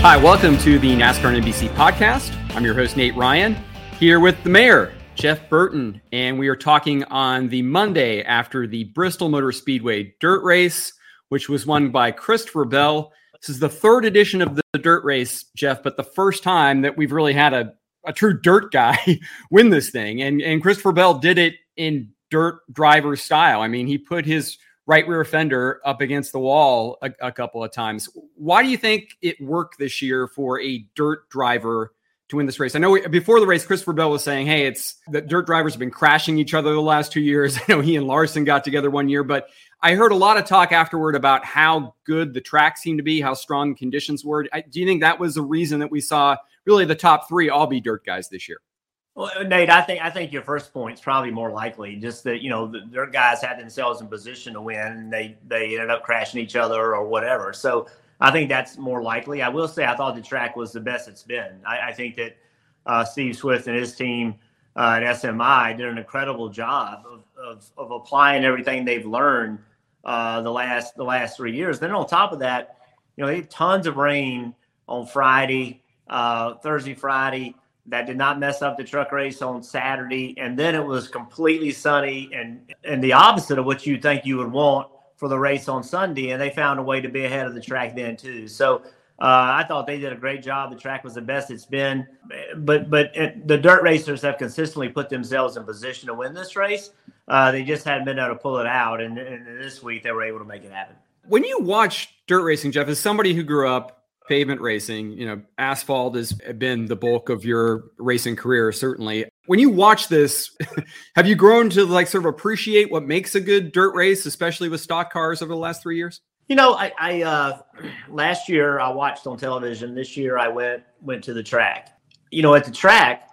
Hi, welcome to the NASCAR NBC podcast. I'm your host, Nate Ryan, here with the mayor, Jeff Burton, and we are talking on the Monday after the Bristol Motor Speedway dirt race, which was won by Christopher Bell. This is the third edition of the dirt race, Jeff, but the first time that we've really had a, a true dirt guy win this thing. And, and Christopher Bell did it in dirt driver style. I mean, he put his right rear fender up against the wall a, a, couple of times. Why do you think it worked this year for a dirt driver to win this race? I know before the race, Christopher Bell was saying, "Hey, it's the dirt drivers have been crashing each other the last two years." I know he and Larson got together one year, but I heard a lot of talk afterward about how good the track seemed to be, how strong conditions were. do you think that was the reason that we saw really the top three all be dirt guys this year? Well, Nate, I think I think your first point is probably more likely. Just that you know the, their guys had themselves in position to win, and they they ended up crashing each other or whatever. So I think that's more likely. I will say I thought the track was the best it's been. I, I think that uh, Steve Swift and his team uh, at SMI did an incredible job of, of, of applying everything they've learned uh, the last the last three years. Then on top of that, you know, they had tons of rain on Friday, uh, Thursday, Friday that did not mess up the truck race on Saturday, and then it was completely sunny and and the opposite of what you think you would want for the race on Sunday, and they found a way to be ahead of the track then too. So uh, I thought they did a great job. The track was the best it's been, but but it, the dirt racers have consistently put themselves in position to win this race. Uh, they just hadn't been able to pull it out, and, and this week they were able to make it happen. When you watch dirt racing, Jeff, as somebody who grew up pavement racing, you know, asphalt has been the bulk of your racing career, certainly. When you watch this, have you grown to like sort of appreciate what makes a good dirt race, especially with stock cars over the last three years? You know, I, I uh, last year I watched on television. This year I went went to the track. You know, at the track,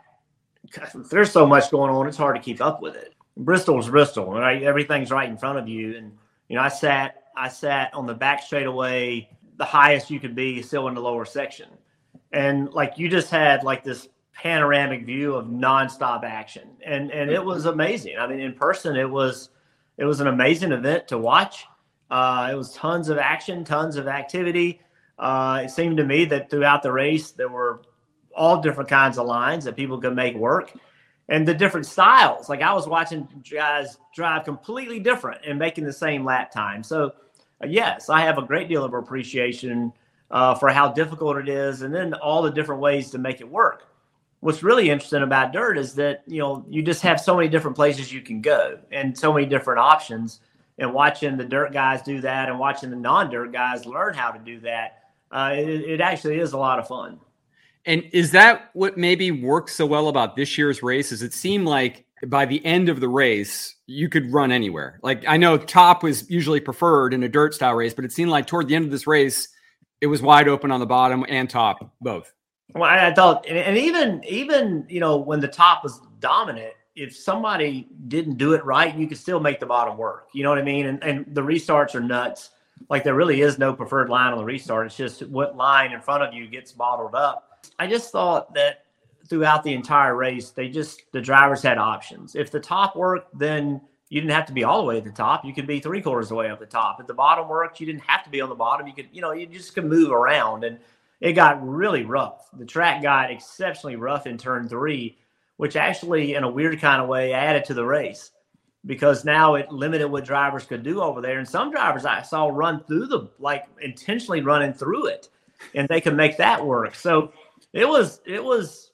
there's so much going on; it's hard to keep up with it. Bristol's Bristol, right? Everything's right in front of you, and you know, I sat I sat on the back straightaway the highest you could be still in the lower section. And like you just had like this panoramic view of nonstop action. And and it was amazing. I mean, in person it was it was an amazing event to watch. Uh, it was tons of action, tons of activity. Uh, it seemed to me that throughout the race there were all different kinds of lines that people could make work and the different styles. Like I was watching guys drive completely different and making the same lap time. So yes, I have a great deal of appreciation uh, for how difficult it is, and then all the different ways to make it work. What's really interesting about dirt is that you know you just have so many different places you can go and so many different options. And watching the dirt guys do that, and watching the non-dirt guys learn how to do that, uh, it, it actually is a lot of fun. And is that what maybe works so well about this year's race? Is it seemed like by the end of the race, you could run anywhere. Like I know top was usually preferred in a dirt style race, but it seemed like toward the end of this race, it was wide open on the bottom and top both. Well, I thought, and even even you know when the top was dominant, if somebody didn't do it right, you could still make the bottom work. You know what I mean? And and the restarts are nuts. Like there really is no preferred line on the restart. It's just what line in front of you gets bottled up. I just thought that throughout the entire race, they just the drivers had options. If the top worked, then you didn't have to be all the way at the top. You could be three quarters of the way up the top. If the bottom worked, you didn't have to be on the bottom. You could, you know, you just could move around. And it got really rough. The track got exceptionally rough in turn three, which actually, in a weird kind of way, added to the race because now it limited what drivers could do over there. And some drivers I saw run through the like intentionally running through it, and they could make that work. So it was it was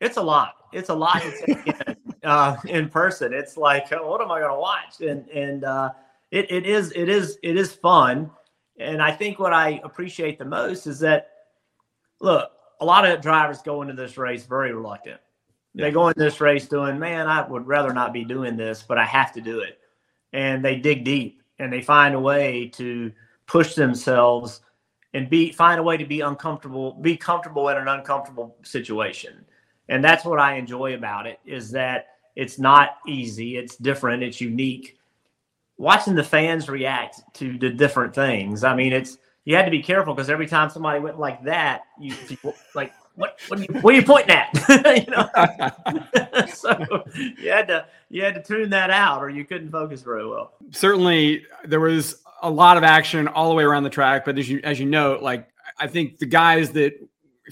it's a lot. It's a lot in, uh, in person. It's like, what am I going to watch? And and uh, it it is it is it is fun. And I think what I appreciate the most is that, look, a lot of drivers go into this race very reluctant. Yeah. They go in this race doing, man, I would rather not be doing this, but I have to do it. And they dig deep and they find a way to push themselves and be find a way to be uncomfortable, be comfortable in an uncomfortable situation and that's what I enjoy about it is that it's not easy, it's different, it's unique. Watching the fans react to the different things. I mean, it's you had to be careful because every time somebody went like that, you, like what what are you, what are you pointing at? you know, so you had to you had to tune that out, or you couldn't focus very well. Certainly, there was a lot of action all the way around the track, but as you as you know, like I think the guys that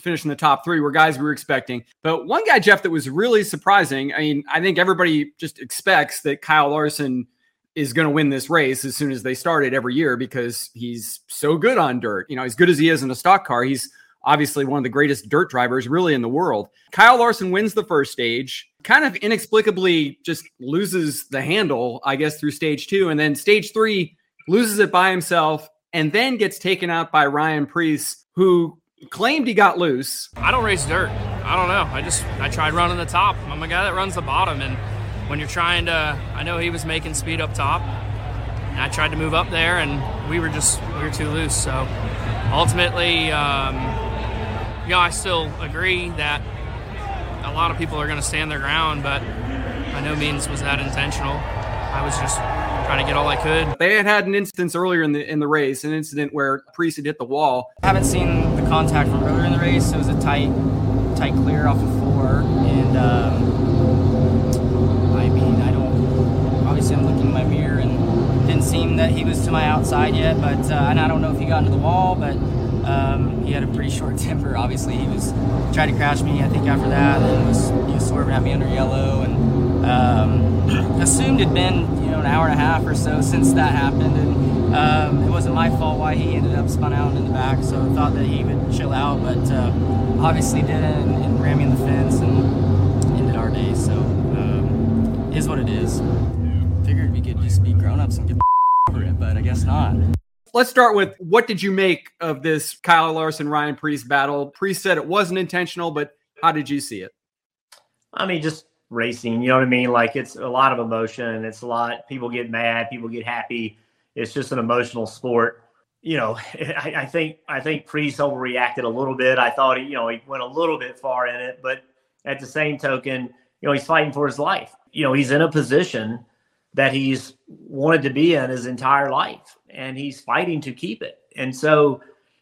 finished in the top three were guys we were expecting. But one guy, Jeff, that was really surprising. I mean, I think everybody just expects that Kyle Larson is going to win this race as soon as they start it every year because he's so good on dirt. You know, as good as he is in a stock car, he's obviously one of the greatest dirt drivers really in the world. Kyle Larson wins the first stage, kind of inexplicably just loses the handle, I guess, through stage two. And then stage three loses it by himself and then gets taken out by Ryan Preece, who claimed he got loose. I don't race dirt. I don't know. I just I tried running the top. I'm a guy that runs the bottom, and when you're trying to, I know he was making speed up top. And I tried to move up there, and we were just we were too loose. So ultimately, um, you know, I still agree that a lot of people are going to stand their ground, but by no means was that intentional. I was just trying to get all I could. They had had an instance earlier in the in the race, an incident where Preece had hit the wall. I haven't seen the contact from earlier in the race. It was a tight, tight clear off of four, and um, I mean, I don't. Obviously, I'm looking in my mirror, and didn't seem that he was to my outside yet. But uh, and I don't know if he got into the wall, but. Um, he had a pretty short temper. Obviously, he was trying to crash me. I think after that, and was he was swerving at me under yellow, and um, assumed it'd been you know an hour and a half or so since that happened, and um, it wasn't my fault why he ended up spun out in the back. So I thought that he would chill out, but uh, obviously didn't, and, and ran me in the fence and ended our day. So um, is what it is. Figured we could just be grown ups and get over it, but I guess not. Let's start with what did you make of this Kyle Larson Ryan Preece battle? Preece said it wasn't intentional, but how did you see it? I mean, just racing. You know what I mean? Like it's a lot of emotion. It's a lot. People get mad. People get happy. It's just an emotional sport. You know, I, I think I think Preece overreacted a little bit. I thought he, you know, he went a little bit far in it, but at the same token, you know, he's fighting for his life. You know, he's in a position that he's wanted to be in his entire life, and he's fighting to keep it. And so,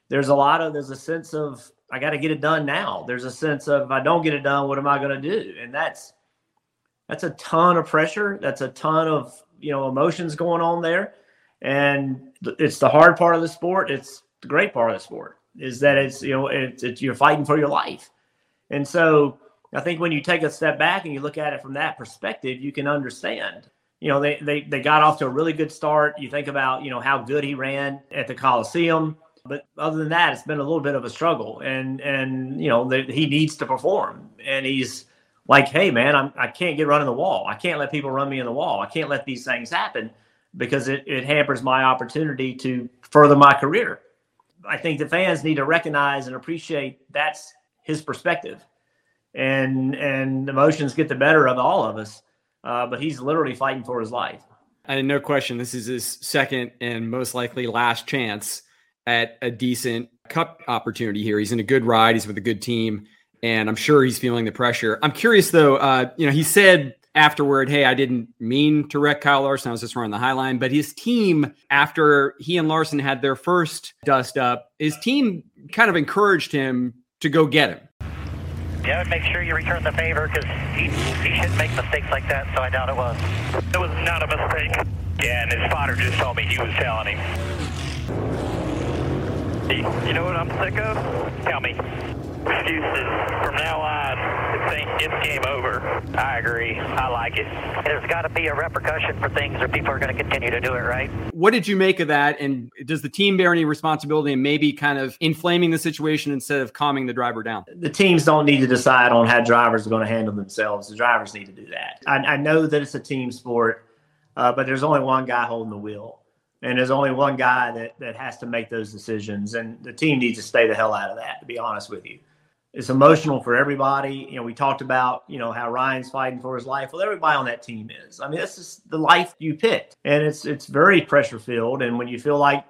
there's a lot of there's a sense of I got to get it done now. There's a sense of if I don't get it done, what am I going to do? And that's that's a ton of pressure. That's a ton of you know emotions going on there, and it's the hard part of the sport. It's the great part of the sport is that it's you know it's, it's you're fighting for your life, and so I think when you take a step back and you look at it from that perspective, you can understand. You know they they they got off to a really good start. You think about you know how good he ran at the Coliseum but other than that, it's been a little bit of a struggle, and and you know the, he needs to perform, and he's like, hey man, I'm I can't get running the wall. I can't let people run me in the wall. I can't let these things happen because it, it hampers my opportunity to further my career. I think the fans need to recognize and appreciate that's his perspective, and and emotions get the better of all of us. Uh, but he's literally fighting for his life. And no question, this is his second and most likely last chance at a decent cup opportunity here. He's in a good ride. He's with a good team, and I'm sure he's feeling the pressure. I'm curious though. Uh, you know, he said afterward, "Hey, I didn't mean to wreck Kyle Larson. I was just running the high line." But his team, after he and Larson had their first dust up, his team kind of encouraged him to go get him. Yeah, make sure you return the favor because he, he shouldn't make mistakes like that, so I doubt it was. It was not a mistake. Yeah, and his spotter just told me he was telling him. You know what I'm sick of? Tell me. Excuses. From now on, it's, it's game over. I agree. I like it. There's got to be a repercussion for things or people are going to continue to do it, right? What did you make of that? And does the team bear any responsibility in maybe kind of inflaming the situation instead of calming the driver down? The teams don't need to decide on how drivers are going to handle themselves. The drivers need to do that. I, I know that it's a team sport, uh, but there's only one guy holding the wheel and there's only one guy that that has to make those decisions and the team needs to stay the hell out of that to be honest with you it's emotional for everybody. You know we talked about you know how ryan's fighting for his life. Well everybody on that team is. I mean this is the life you picked and it's it's very pressure filled. And when you feel like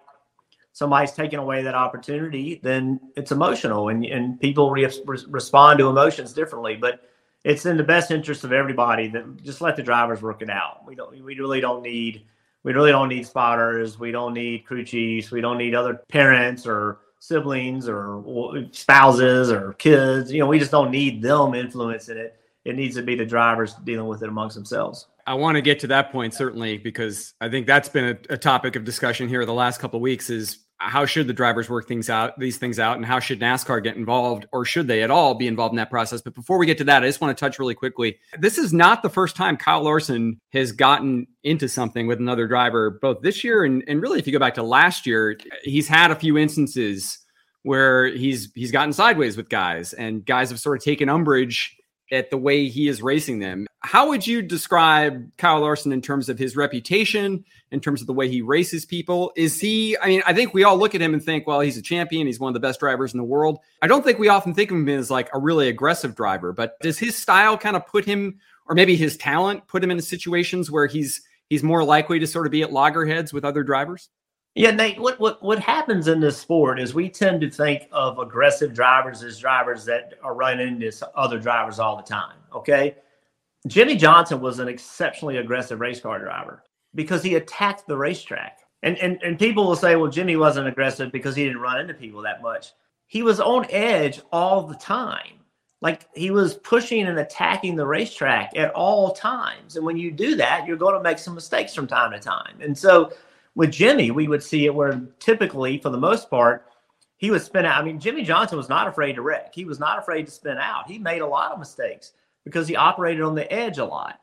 somebody's taking away that opportunity then it's emotional and and people re- respond to emotions differently. But it's in the best interest of everybody that just let the drivers work it out. We don't we really don't need we really don't need spotters. We don't need crew chiefs. We don't need other parents or siblings or spouses or kids. You know, we just don't need them influencing it. It needs to be the drivers dealing with it amongst themselves. I want to get to that point certainly because I think that's been a, a topic of discussion here the last couple of weeks. Is how should the drivers work things out, these things out, and how should NASCAR get involved, or should they at all be involved in that process? But before we get to that, I just want to touch really quickly. This is not the first time Kyle Larson has gotten into something with another driver, both this year and, and really, if you go back to last year, he's had a few instances where he's he's gotten sideways with guys, and guys have sort of taken umbrage at the way he is racing them. How would you describe Kyle Larson in terms of his reputation, in terms of the way he races people? Is he, I mean, I think we all look at him and think, well, he's a champion. He's one of the best drivers in the world. I don't think we often think of him as like a really aggressive driver, but does his style kind of put him, or maybe his talent put him in situations where he's, he's more likely to sort of be at loggerheads with other drivers? Yeah, Nate, what, what what happens in this sport is we tend to think of aggressive drivers as drivers that are running into other drivers all the time. Okay. Jimmie Johnson was an exceptionally aggressive race car driver because he attacked the racetrack. And, and and people will say, well, Jimmie wasn't aggressive because he didn't run into people that much. He was on edge all the time. Like he was pushing and attacking the racetrack at all times. And when you do that, you're going to make some mistakes from time to time. And so with Jimmie, we would see it where typically, for the most part, he would spin out. I mean, Jimmie Johnson was not afraid to wreck. He was not afraid to spin out. He made a lot of mistakes because he operated on the edge a lot.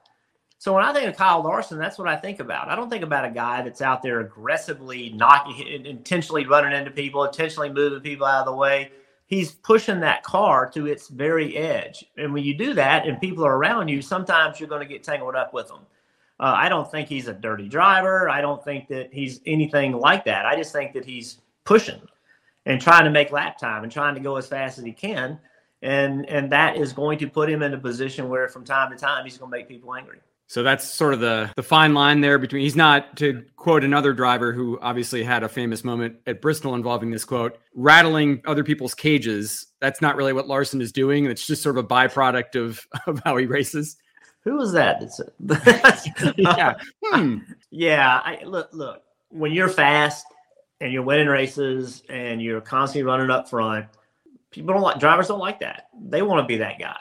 So when I think of Kyle Larson, that's what I think about. I don't think about a guy that's out there aggressively knocking, intentionally running into people, intentionally moving people out of the way. He's pushing that car to its very edge. And when you do that and people are around you, sometimes you're going to get tangled up with them. Uh, I don't think he's a dirty driver. I don't think that he's anything like that. I just think that he's pushing and trying to make lap time and trying to go as fast as he can. And and that is going to put him in a position where from time to time he's going to make people angry. So that's sort of the the fine line there between he's not to quote another driver who obviously had a famous moment at Bristol involving this quote, rattling other people's cages. That's not really what Larson is doing. It's just sort of a byproduct of of how he races. Who was that? yeah. Hmm. Yeah. I, look, look, when you're fast and you're winning races and you're constantly running up front, people don't like drivers don't like that. They want to be that guy.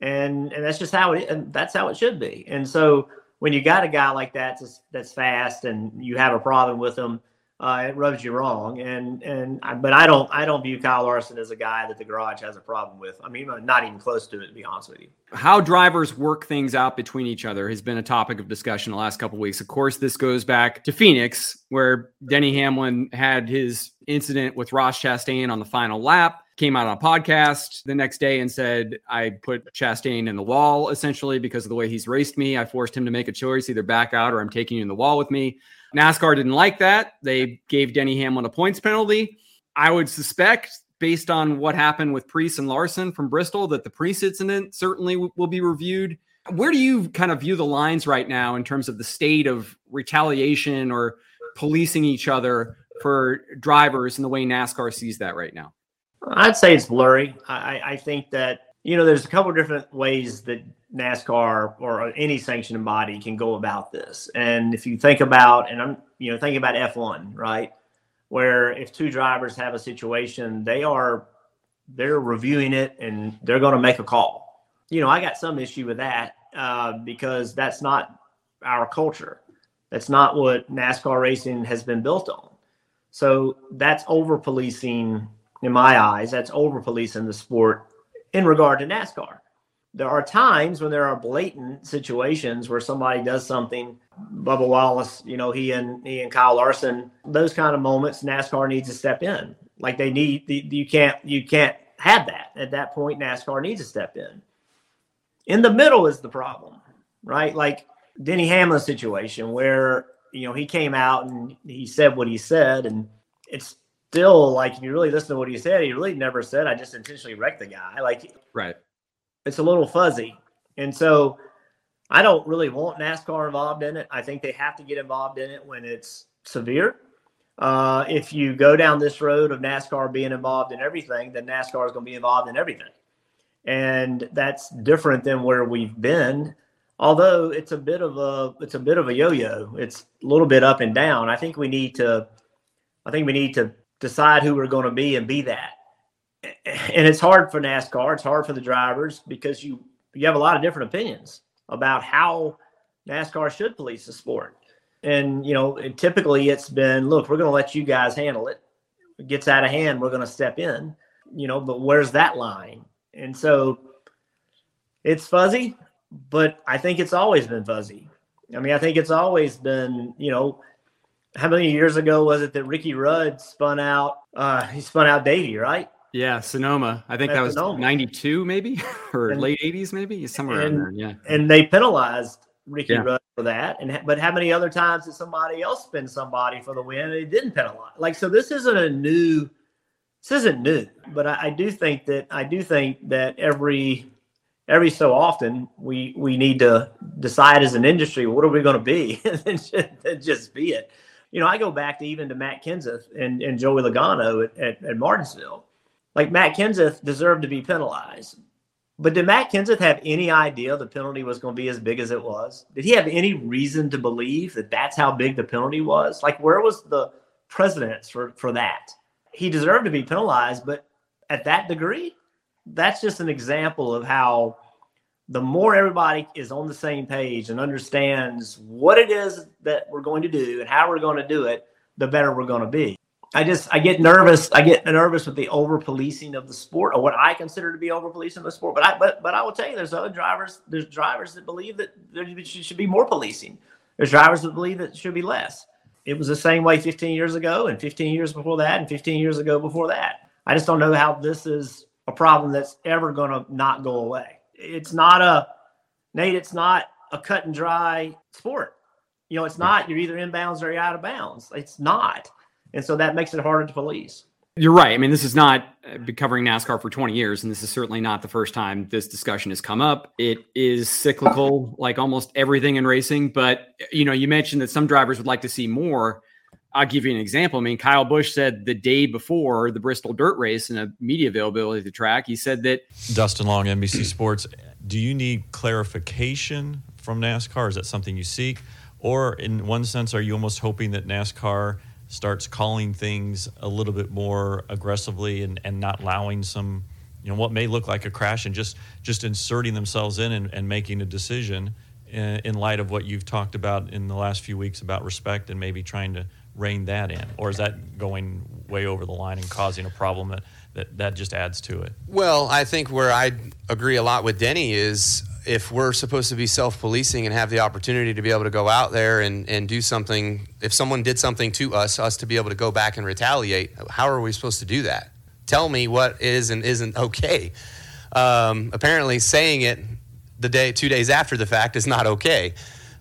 And and that's just how it and that's how it should be. And so when you got a guy like that that's, that's fast and you have a problem with him, uh, it rubs you wrong. And and but I don't I don't view Kyle Larson as a guy that the garage has a problem with. I mean, not even close to it, to be honest with you. How drivers work things out between each other has been a topic of discussion the last couple weeks. Of course, this goes back to Phoenix, where Denny Hamlin had his incident with Ross Chastain on the final lap. Came out on a podcast the next day and said, I put Chastain in the wall essentially because of the way he's raced me. I forced him to make a choice either back out or I'm taking you in the wall with me. NASCAR didn't like that. They gave Denny Hamlin a points penalty. I would suspect, based on what happened with Preece and Larson from Bristol, that the Preece incident certainly w- will be reviewed. Where do you kind of view the lines right now in terms of the state of retaliation or policing each other for drivers and the way NASCAR sees that right now? I'd say it's blurry. I, I think that, you know, there's a couple different ways that NASCAR or any sanctioning body can go about this. And if you think about, and I'm, you know, thinking about F1, right? Where if two drivers have a situation, they are, they're reviewing it and they're going to make a call. You know, I got some issue with that uh, because that's not our culture. That's not what NASCAR racing has been built on. So that's over policing, in my eyes, that's over policing the sport in regard to NASCAR there are times when there are blatant situations where somebody does something. Bubba Wallace, you know, he and he and Kyle Larson, those kind of moments, NASCAR needs to step in. Like they need, you can't, you can't have that at that point. NASCAR needs to step in. In the middle is the problem, right? Like Denny Hamlin's situation where you know he came out and he said what he said, and it's still like if you really listen to what he said, he really never said, "I just intentionally wrecked the guy." Like, right it's a little fuzzy. And so I don't really want NASCAR involved in it. I think they have to get involved in it when it's severe. Uh, if you go down this road of NASCAR being involved in everything, then NASCAR is going to be involved in everything. And that's different than where we've been. Although it's a bit of a it's a bit of a yo-yo. It's a little bit up and down. I think we need to I think we need to decide who we're going to be and be that and it's hard for NASCAR. It's hard for the drivers because you you have a lot of different opinions about how NASCAR should police the sport. And you know, typically it's been, look, we're going to let you guys handle it, gets out of hand, we're going to step in, you know, but where's that line? And so it's fuzzy, but I think it's always been fuzzy. I mean, I think it's always been, you know, how many years ago was it that Ricky Rudd spun out? Uh, he spun out Davey, right? Yeah, Sonoma. I think At that was Sonoma. 92, maybe, or And- late 80s, maybe, somewhere and- around there. Yeah. And they penalized Ricky Yeah. Rudd for that. And but how many other times did somebody else spin somebody for the win and they didn't penalize? Like, so this isn't a new. This isn't new, but I, I do think that I do think that every every so often we we need to decide as an industry what are we going to be and just, just be it. You know, I go back to even to Matt Kenseth and, and Joey Logano at, at, at Martinsville. Like Matt Kenseth deserved to be penalized. But did Matt Kenseth have any idea the penalty was going to be as big as it was? Did he have any reason to believe that that's how big the penalty was? Like, where was the precedence for, for that? He deserved to be penalized, but at that degree, that's just an example of how the more everybody is on the same page and understands what it is that we're going to do and how we're going to do it, the better we're going to be. I just I get nervous. I get nervous with the over policing of the sport, or what I consider to be over policing of the sport. But I but but I will tell you, there's other drivers. There's drivers that believe that there should be more policing. There's drivers that believe that it should be less. It was the same way 15 years ago, and 15 years before that, and 15 years ago before that. I just don't know how this is a problem that's ever going to not go away. It's not a Nate. It's not a cut and dry sport. You know, it's not. You're either in bounds or you're out of bounds. It's not and so that makes it harder to police. You're right. I mean, this is not uh, been covering NASCAR for 20 years, and this is certainly not the first time this discussion has come up. It is cyclical, like almost everything in racing. But you know, you mentioned that some drivers would like to see more. I'll give you an example. I mean, Kyle Busch said the day before the Bristol Dirt Race in a media availability of the track, he said that Dustin Long, NBC Sports. Do you need clarification from NASCAR? Is that something you seek? Or, in one sense, are you almost hoping that NASCAR starts calling things a little bit more aggressively and, and not allowing some, you know, what may look like a crash and just, just inserting themselves in and, and making a decision in, in light of what you've talked about in the last few weeks about respect and maybe trying to rein that in? Or is that going way over the line and causing a problem that, that, that just adds to it? Well, I think where I agree a lot with Denny is if we're supposed to be self policing and have the opportunity to be able to go out there and, and do something, if someone did something to us, us to be able to go back and retaliate, how are we supposed to do that? Tell me what is and isn't okay. Um, apparently, saying it the day, two days after the fact is not okay.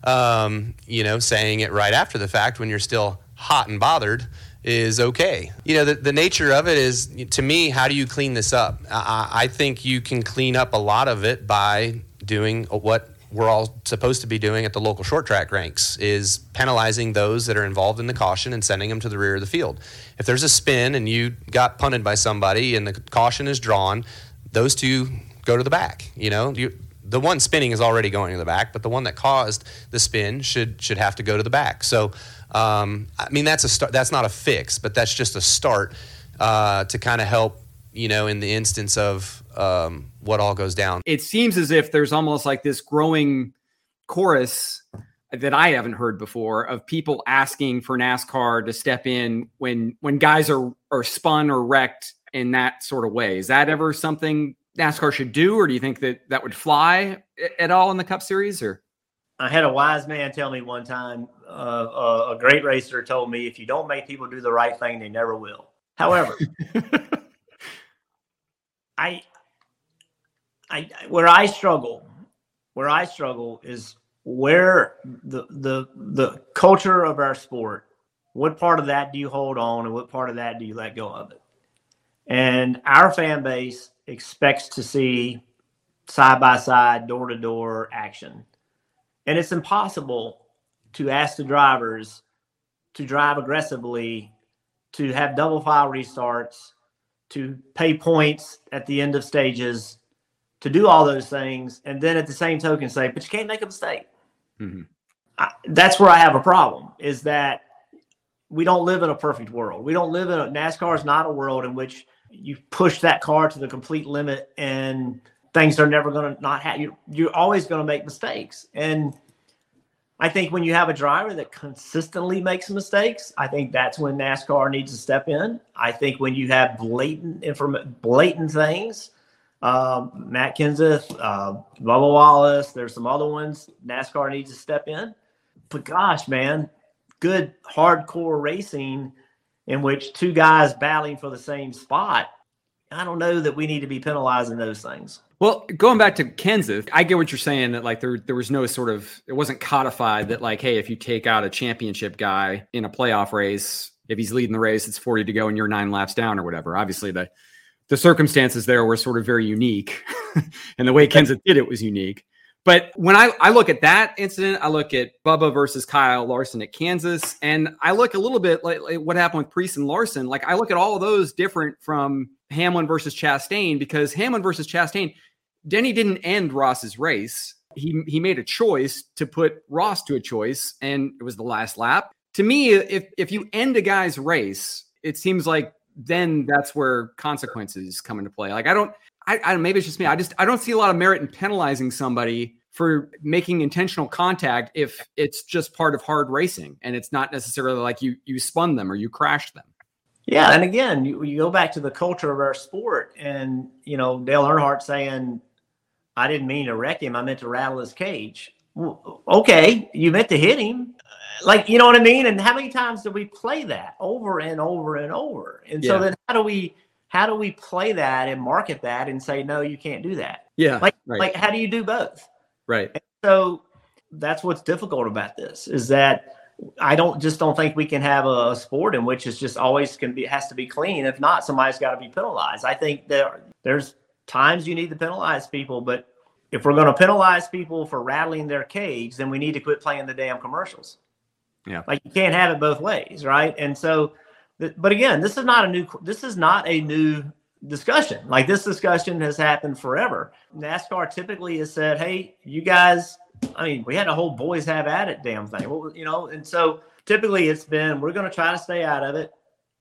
Um, you know, saying it right after the fact when you're still hot and bothered is okay. You know, the, the nature of it is, to me, how do you clean this up? I, I think you can clean up a lot of it by doing what we're all supposed to be doing at the local short track ranks is penalizing those that are involved in the caution and sending them to the rear of the field. If there's a spin and you got punted by somebody and the caution is drawn, those two go to the back. You know, you, the one spinning is already going to the back, but the one that caused the spin should should have to go to the back. So, um, I mean, that's a start. That's not a fix, but that's just a start uh, to kind of help. You know, in the instance of um, what all goes down. it seems as if there's almost like this growing chorus that I haven't heard before of people asking for NASCAR to step in when when guys are are spun or wrecked in that sort of way. Is that ever something NASCAR should do, or do you think that that would fly at all in the Cup Series? Or I had a wise man tell me one time, uh, a, a great racer told me, if you don't make people do the right thing, they never will. However, I, I, where I struggle, where I struggle is where the the the culture of our sport. What part of that do you hold on, and what part of that do you let go of it? And our fan base expects to see side by side, door to door action. And it's impossible to ask the drivers to drive aggressively, to have double file restarts, to pay points at the end of stages, to do all those things, and then at the same token say, but you can't make a mistake. Mhm. I, that's where I have a problem is that we don't live in a perfect world. We don't live in a NASCAR is not a world in which you push that car to the complete limit and things are never going to not have you. You're always going to make mistakes. And I think when you have a driver that consistently makes mistakes, I think that's when NASCAR needs to step in. I think when you have blatant inform- blatant things, uh, Matt Kenseth, uh, Bubba Wallace, there's some other ones NASCAR needs to step in. But gosh, man, good hardcore racing in which two guys battling for the same spot. I don't know that we need to be penalizing those things. Well, going back to Kenseth, I get what you're saying that like there there was no sort of it wasn't codified that like hey if you take out a championship guy in a playoff race if he's leading the race it's 40 to go and you're 9 laps down or whatever. Obviously the the circumstances there were sort of very unique and the way Kenseth did it was unique. But when I, I look at that incident, I look at Bubba versus Kyle Larson at Kansas, and I look a little bit like, like what happened with Preece and Larson. Like I look at all of those different from Hamlin versus Chastain because Hamlin versus Chastain, Denny didn't end Ross's race. He he made a choice to put Ross to a choice, and it was the last lap. To me, if if you end a guy's race, it seems like then that's where consequences come into play. Like I don't, I, I maybe it's just me. I just I don't see a lot of merit in penalizing somebody for making intentional contact if it's just part of hard racing and it's not necessarily like you you spun them or you crashed them. Yeah, and again, you, you go back to the culture of our sport, and you know Dale Earnhardt saying, "I didn't mean to wreck him. I meant to rattle his cage." Well, okay, you meant to hit him, like you know what I mean. And how many times do we play that over and over and over? And so then how do we how do we play that and market that and say no, you can't do that? Yeah, Like right, like how do you do both? right. So that's what's difficult about this is that I don't just don't think we can have a sport in which it's just always can be has to be clean. If not, somebody's got to be penalized. I think there there's times you need to penalize people, but if we're going to penalize people for rattling their cage, then we need to quit playing the damn commercials. Yeah. like you can't have it both ways, right? And so, but again, this is not a new this is not a new discussion. Like this discussion has happened forever. NASCAR typically has said, "Hey, you guys." I mean, we had a whole boys have at it damn thing. Was- you know, and so typically it's been we're going to try to stay out of it,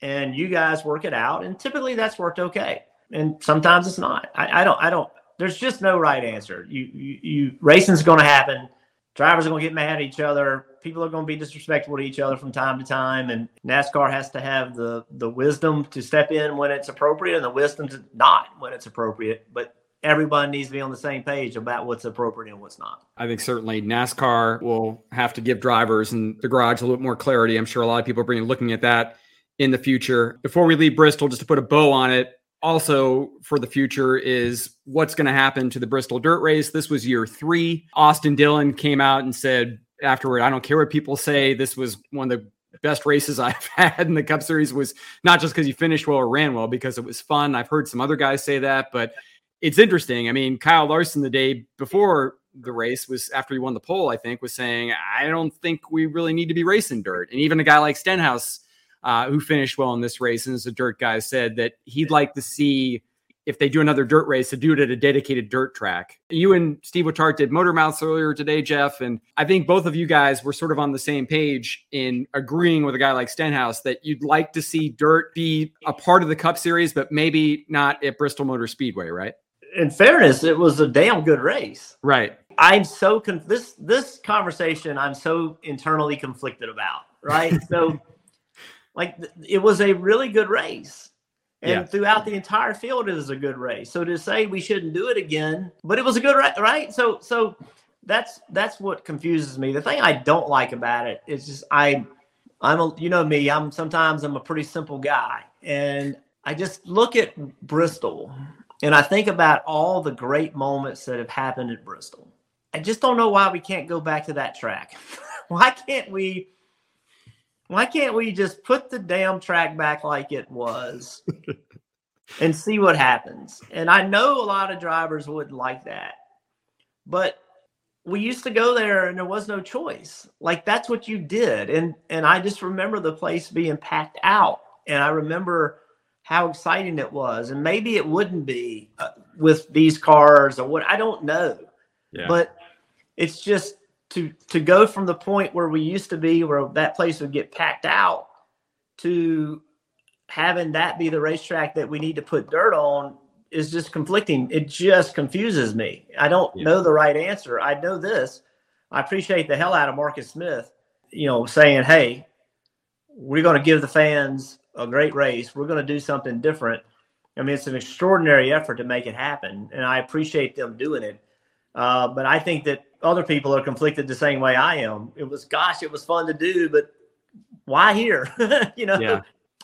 and you guys work it out. And typically that's worked okay. And sometimes it's not. I, I don't. I don't. There's just no right answer. You you, you racing's going to happen. Drivers are going to get mad at each other. People are going to be disrespectful to each other from time to time, and NASCAR has to have the the wisdom to step in when it's appropriate and the wisdom to not when it's appropriate. But everyone needs to be on the same page about what's appropriate and what's not. I think certainly NASCAR will have to give drivers and the garage a little bit more clarity. I'm sure a lot of people are looking at that in the future. Before we leave Bristol, just to put a bow on it, also for the future is what's going to happen to the Bristol dirt race. This was year three. Austin Dillon came out and said afterward, I don't care what people say. This was one of the best races I've had in the Cup Series was not just because he finished well or ran well, because it was fun. I've heard some other guys say that, but it's interesting. I mean, Kyle Larson the day before the race was after he won the pole, I think, was saying, I don't think we really need to be racing dirt. And even a guy like Stenhouse, uh, who finished well in this race and is a dirt guy, said that he'd like to see if they do another dirt race to do it at a dedicated dirt track. You and Steve Letarte did Motor Mouths earlier today, Jeff, and I think both of you guys were sort of on the same page in agreeing with a guy like Stenhouse that you'd like to see dirt be a part of the Cup Series, but maybe not at Bristol Motor Speedway, right? In fairness, it was a damn good race. Right. I'm so con- this this conversation I'm so internally conflicted about, right? so like it was a really good race. And Yeah. throughout the entire field it was a good race. So to say we shouldn't do it again, but it was a good race, right? So so that's that's what confuses me. The thing I don't like about it is just I I'm a you know me, I'm sometimes I'm a pretty simple guy and I just look at Bristol and I think about all the great moments that have happened at Bristol. I just don't know why we can't go back to that track. why can't we? Why can't we just put the damn track back like it was and see what happens? And I know a lot of drivers wouldn't like that, but we used to go there and there was no choice. Like that's what you did, and and I just remember the place being packed out, and I remember how exciting it was, and maybe it wouldn't be uh, with these cars or what I don't know Yeah. but it's just to to go from the point where we used to be where that place would get packed out to having that be the racetrack that we need to put dirt on is just conflicting it just confuses me i don't Yeah. know the right answer i know this I appreciate the hell out of Marcus Smith, you know, saying, "Hey, we're going to give the fans a great race. We're going to do something different." I mean, it's an extraordinary effort to make it happen, and I appreciate them doing it. Uh, but I think that other people are conflicted the same way I am. It was, gosh, it was fun to do, but why here? you know, Yeah.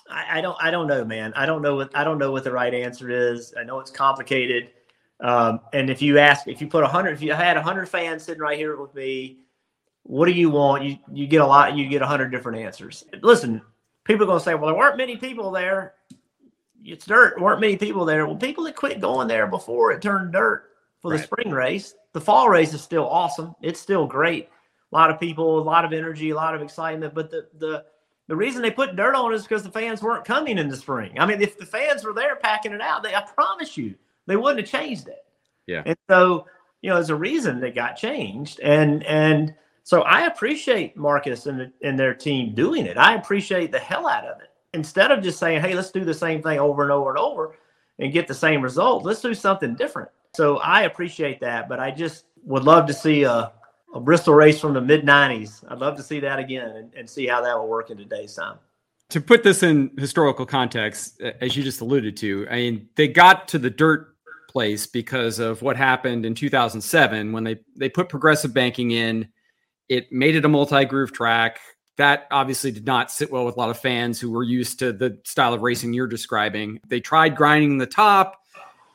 I, I don't, I don't know, man. I don't know what, I don't know what the right answer is. I know it's complicated. Um, and if you ask, if you put a hundred, if you had a hundred fans sitting right here with me, what do you want? You, you get a lot, you get a hundred different answers. Listen, people are going to say, well, there weren't many people there. It's dirt. There weren't many people there. Well, people that quit going there before it turned dirt for the Right. spring race. The fall race is still awesome. It's still great. A lot of people, a lot of energy, a lot of excitement. But the the the reason they put dirt on is because the fans weren't coming in the spring. I mean, if the fans were there packing it out, they I promise you they wouldn't have changed it. Yeah. And so, you know, there's a reason that got changed. And and so I appreciate Marcus and and their team doing it. I appreciate the hell out of it. Instead of just saying, "Hey, let's do the same thing over and over and over and get the same result, let's do something different." So I appreciate that, but I just would love to see a, a Bristol race from the mid '90s. I'd love to see that again and, and see how that will work in today's time. to put this in historical context, as you just alluded to, I mean, they got to the dirt place because of what happened in 2007 when they they put progressive banking in. It made it a multi-groove track. That obviously did not sit well with a lot of fans who were used to the style of racing you're describing. They tried grinding the top.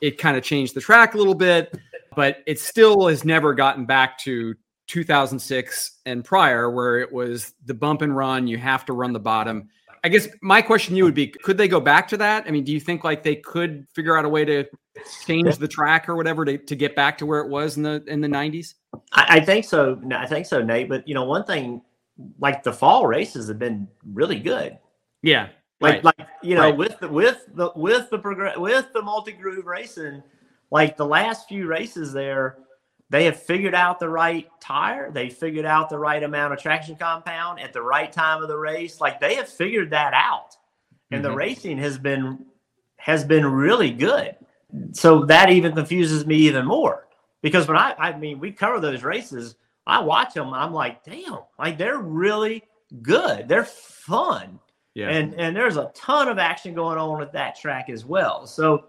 It kind of changed the track a little bit, but it still has never gotten back to 2006 and prior, where it was the bump and run. You have to run the bottom. I guess my question to you would be: Could they go back to that? I mean, do you think like they could figure out a way to change the track or whatever to, to get back to where it was in the in the 90s? I, I think so. I think so, Nate. But you know, one thing, like the fall races have been really good. Yeah, Like, right. like you know, Right. with the with the with the progress with the multi groove racing, like the last few races there, they have figured out the right tire. They figured out the right amount of traction compound at the right time of the race. Like they have figured that out, and the Mhm. racing has been has been really good. So that even confuses me even more because when I I mean we cover those races, I watch them. I'm like, damn, like they're really good. They're fun yeah. and and there's a ton of action going on at that track as well. So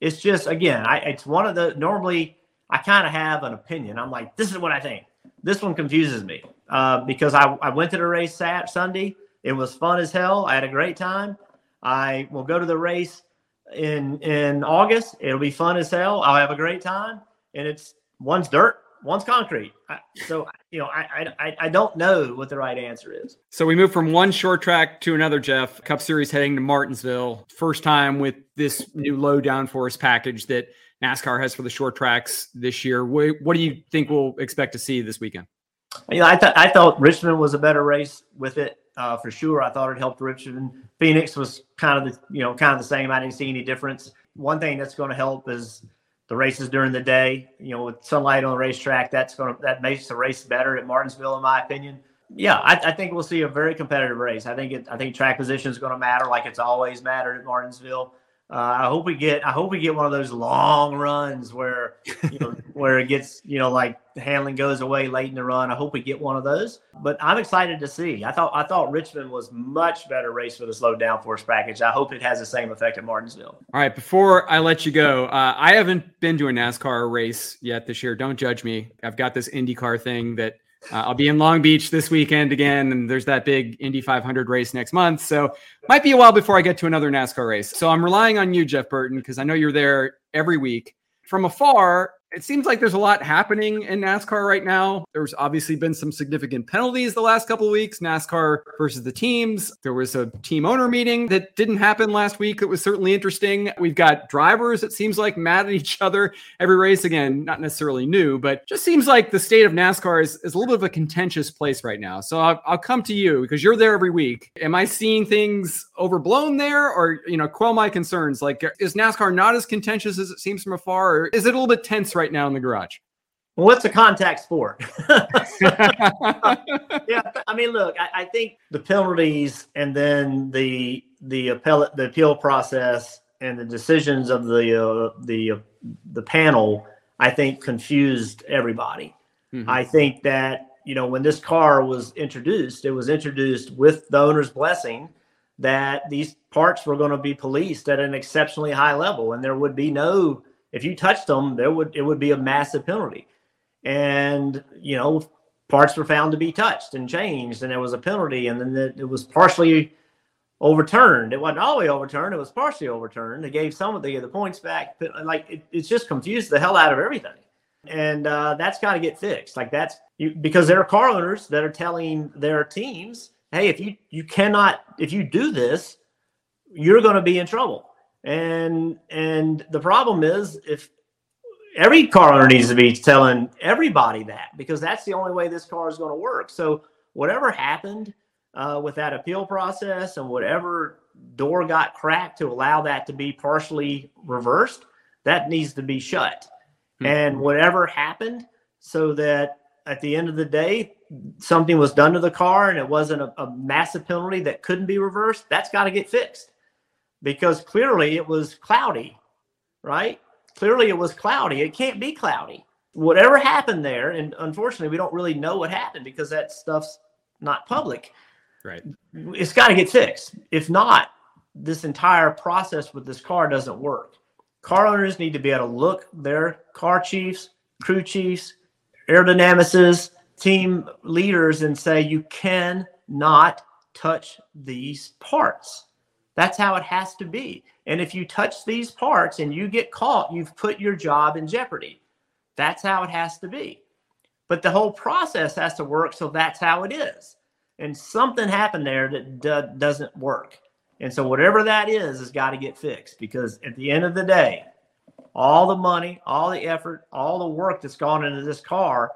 it's just again, I it's one of the normally I kind of have an opinion. I'm like, this is what I think. This one confuses me uh, because I I went to the race Sat Sunday. It was fun as hell. I had a great time. I will go to the race in in August. It'll be fun as hell. I'll have a great time. And it's one's dirt, one's concrete. I, so you know, I, I I don't know what the right answer is. So we move from one short track to another, Jeff. Cup Series heading to Martinsville. First time with this new low downforce package that NASCAR has for the short tracks this year. What, what do you think we'll expect to see this weekend? You know, I thought I thought Richmond was a better race with it uh, for sure. I thought it helped Richmond. Phoenix was kind of the you know kind of the same. I didn't see any difference. One thing that's going to help is the races during the day. You know, with sunlight on the racetrack, that's going to that makes the race better at Martinsville, in my opinion. Yeah, I, I think we'll see a very competitive race. I think it, I think track position is going to matter, like it's always mattered at Martinsville. Uh, I hope we get I hope we get one of those long runs where you know where it gets you know like handling goes away late in the run. I hope we get one of those. But I'm excited to see. I thought I thought Richmond was much better race for the slow downforce package. I hope it has the same effect at Martinsville. All right, before I let you go, uh, I haven't been to a NASCAR race yet this year. Don't judge me. I've got this IndyCar thing that uh, I'll be in Long Beach this weekend again, and there's that big Indy 500 race next month. So might be a while before I get to another NASCAR race. So I'm relying on you, Jeff Burton, because I know you're there every week. From afar, it seems like there's a lot happening in NASCAR right now. There's obviously been some significant penalties the last couple of weeks, NASCAR versus the teams. There was a team owner meeting that didn't happen last week. That was certainly interesting. We've got drivers, it seems like, mad at each other every race. Again, not necessarily new, but just seems like the state of NASCAR is, is a little bit of a contentious place right now. So I'll, I'll come to you because you're there every week. Am I seeing things overblown there or, you know, quell my concerns? Like, is NASCAR not as contentious as it seems from afar? Or is it a little bit tense right now in the garage? Well, what's the contact for? yeah, I mean, look, I, I think the penalties and then the the appellate the appeal process and the decisions of the uh, the uh, the panel, I think confused everybody. Mhm. I think that you know, when this car was introduced, it was introduced with the owner's blessing that these parts were going to be policed at an exceptionally high level, and there would be no if you touched them, there would it would be a massive penalty. And you know, parts were found to be touched and changed, and there was a penalty, and then it was partially overturned. It wasn't all the way overturned; it was partially overturned. They gave some of the the points back, but like it, it's just confused the hell out of everything, and uh, that's got to get fixed. Like that's you, because there are car owners that are telling their teams, "Hey, if you you cannot if you do this, you're going to be in trouble." And and the problem is if every car owner needs to be telling everybody that because that's the only way this car is going to work. So whatever happened uh, with that appeal process and whatever door got cracked to allow that to be partially reversed, that needs to be shut. Mm-hmm. And whatever happened, so that at the end of the day, something was done to the car and it wasn't a, a massive penalty that couldn't be reversed, that's got to get fixed because clearly it was cloudy, right? Clearly it was cloudy. It can't be cloudy. Whatever happened there, and unfortunately, we don't really know what happened because that stuff's not public. Right. It's got to get fixed. If not, this entire process with this car doesn't work. Car owners need to be able to look their car chiefs, crew chiefs, aerodynamicists, team leaders, and say, you cannot touch these parts. That's how it has to be. And if you touch these parts and you get caught, you've put your job in jeopardy. That's how it has to be. But the whole process has to work, so that's how it is. And something happened there that d- doesn't work. And so whatever that is has got to get fixed because at the end of the day, all the money, all the effort, all the work that's gone into this car,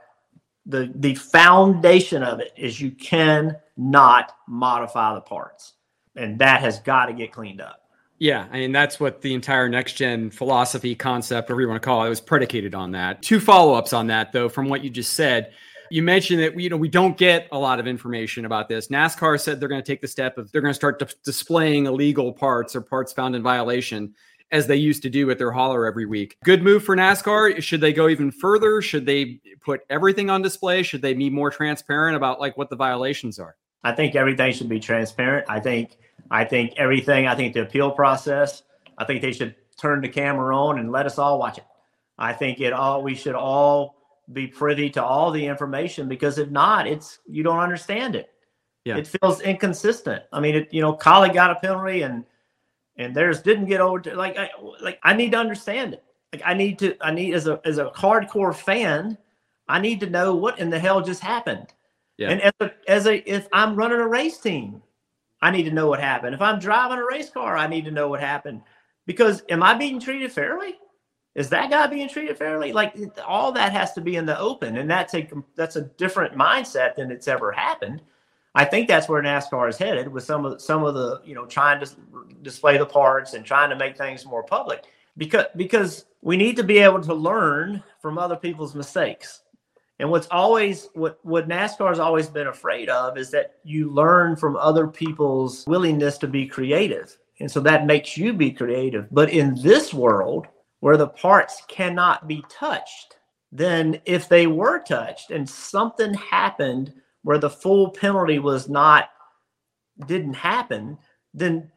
the the foundation of it is you cannot modify the parts and that has got to get cleaned up. Yeah, I mean that's what the entire next gen philosophy concept, whatever you want to call it, was predicated on that. Two follow ups on that though, from what you just said. You mentioned that you know we don't get a lot of information about this. NASCAR said they're going to take the step of they're going to start d- displaying illegal parts or parts found in violation as they used to do at their hauler every week. Good move for NASCAR. Should they go even further? Should they put everything on display? Should they be more transparent about like what the violations are? I think everything should be transparent. I think I think everything, I think the appeal process, I think they should turn the camera on and let us all watch it. I think it all, we should all be privy to all the information because if not, it's, you don't understand it. Yeah. It feels inconsistent. I mean, it, you know, Kaulig got a penalty and, and theirs didn't get over to like, I, like I need to understand it. Like I need to, I need as a, as a hardcore fan, I need to know what in the hell just happened. Yeah. And as a, as a, if I'm running a race team, I need to know what happened. If I'm driving a race car, I need to know what happened. Because am I being treated fairly? Is that guy being treated fairly? Like all that has to be in the open, and that's a that's a different mindset than it's ever happened. I think that's where NASCAR is headed with some of some of the you know trying to display the parts and trying to make things more public because because we need to be able to learn from other people's mistakes. And what's always what what NASCAR has always been afraid of is that you learn from other people's willingness to be creative. And so that makes you be creative. But in this world where the parts cannot be touched, then if they were touched and something happened where the full penalty was not didn't happen, then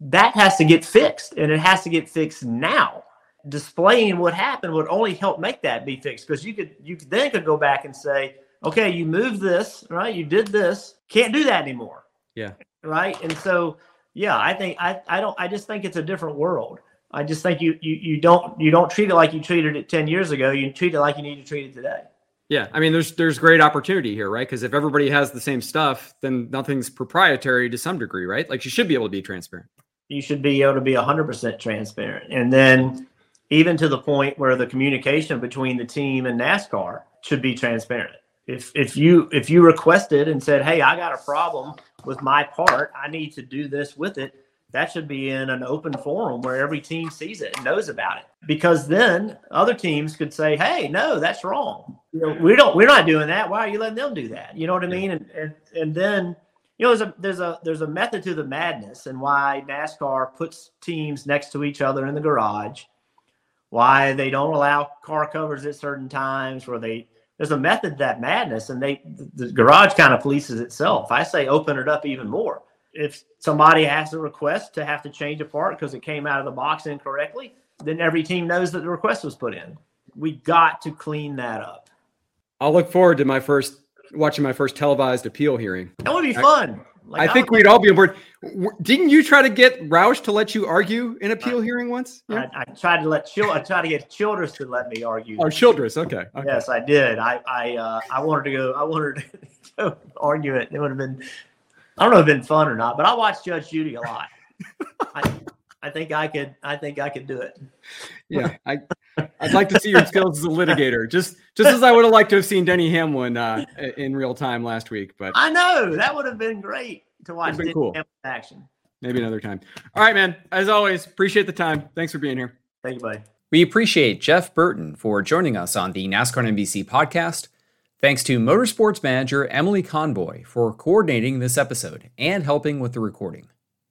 that has to get fixed and it has to get fixed now displaying what happened would only help make that be fixed because you could you could then could go back and say okay you moved this right? You did this. Can't do that anymore. Yeah. Right? And so yeah i think i i don't i just think it's a different world. I just think you you, you don't you don't treat it like you treated it 10 years ago. You treat it like you need to treat it today. Yeah, I mean, there's there's great opportunity here, right? Because if everybody has the same stuff, then nothing's proprietary to some degree, right? Like you should be able to be transparent. You should be able to be 100% transparent, and then even to the point where the communication between the team and NASCAR should be transparent. If if you if you requested and said, "Hey, I got a problem with my part. I need to do this with it." That should be in an open forum where every team sees it and knows about it. Because then other teams could say, "Hey, no, that's wrong. You know, we don't. We're not doing that. Why are you letting them do that?" You know what I mean? And and and then you know, there's a there's a there's a method to the madness, and why NASCAR puts teams next to each other in the garage why they don't allow car covers at certain times, where they there's a method to that madness, and they the garage kind of polices itself. I say open it up even more. If somebody has a request to have to change a part because it came out of the box incorrectly, then every team knows that the request was put in. We got to clean that up. I'll look forward to my first watching my first televised appeal hearing. That would be fun. Like, I think we'd all be on board. Didn't you try to get Roush to let you argue in appeal hearing once? Yeah? I, I, tried to let Chil- I tried to get Childress to let me argue. Oh, Childress, okay. okay. Yes, I did. I I uh, I wanted to go. I wanted to argue it. It would have been. I don't know if it been fun or not, but I watched Judge Judy a lot. I, I think I could. I think I could do it. Yeah, I, I'd like to see your skills as a litigator, just just as I would have liked to have seen Denny Hamlin uh, in real time last week. But I know that would have been great to watch Denny cool. Hamlin action. Maybe another time. All right, man. As always, appreciate the time. Thanks for being here. Thank you, buddy. We appreciate Jeff Burton for joining us on the NASCAR NBC podcast. Thanks to Motorsports Manager Emily Conboy for coordinating this episode and helping with the recording.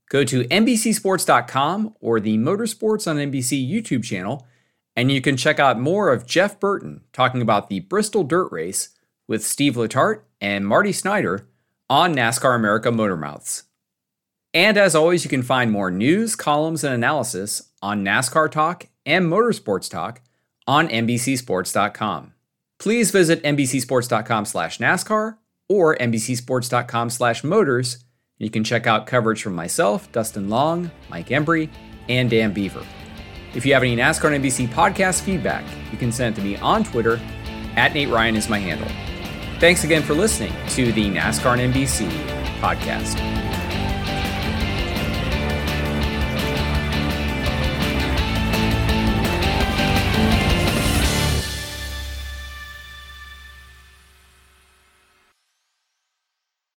Go to NBCSports.com or the Motorsports on NBC YouTube channel, and you can check out more of Jeff Burton talking about the Bristol Dirt Race with Steve Letarte and Marty Snider on NASCAR America Motormouths. And as always, you can find more news, columns, and analysis on NASCAR Talk and Motorsports Talk on NBCSports.com. Please visit NBCSports.com slash NASCAR or NBCSports.com slash Motors you can check out coverage from myself, Dustin Long, Mike Embry, and Dan Beaver. If you have any NASCAR NBC podcast feedback, you can send it to me on Twitter. At Nate Ryan is my handle. Thanks again for listening to the NASCAR NBC podcast.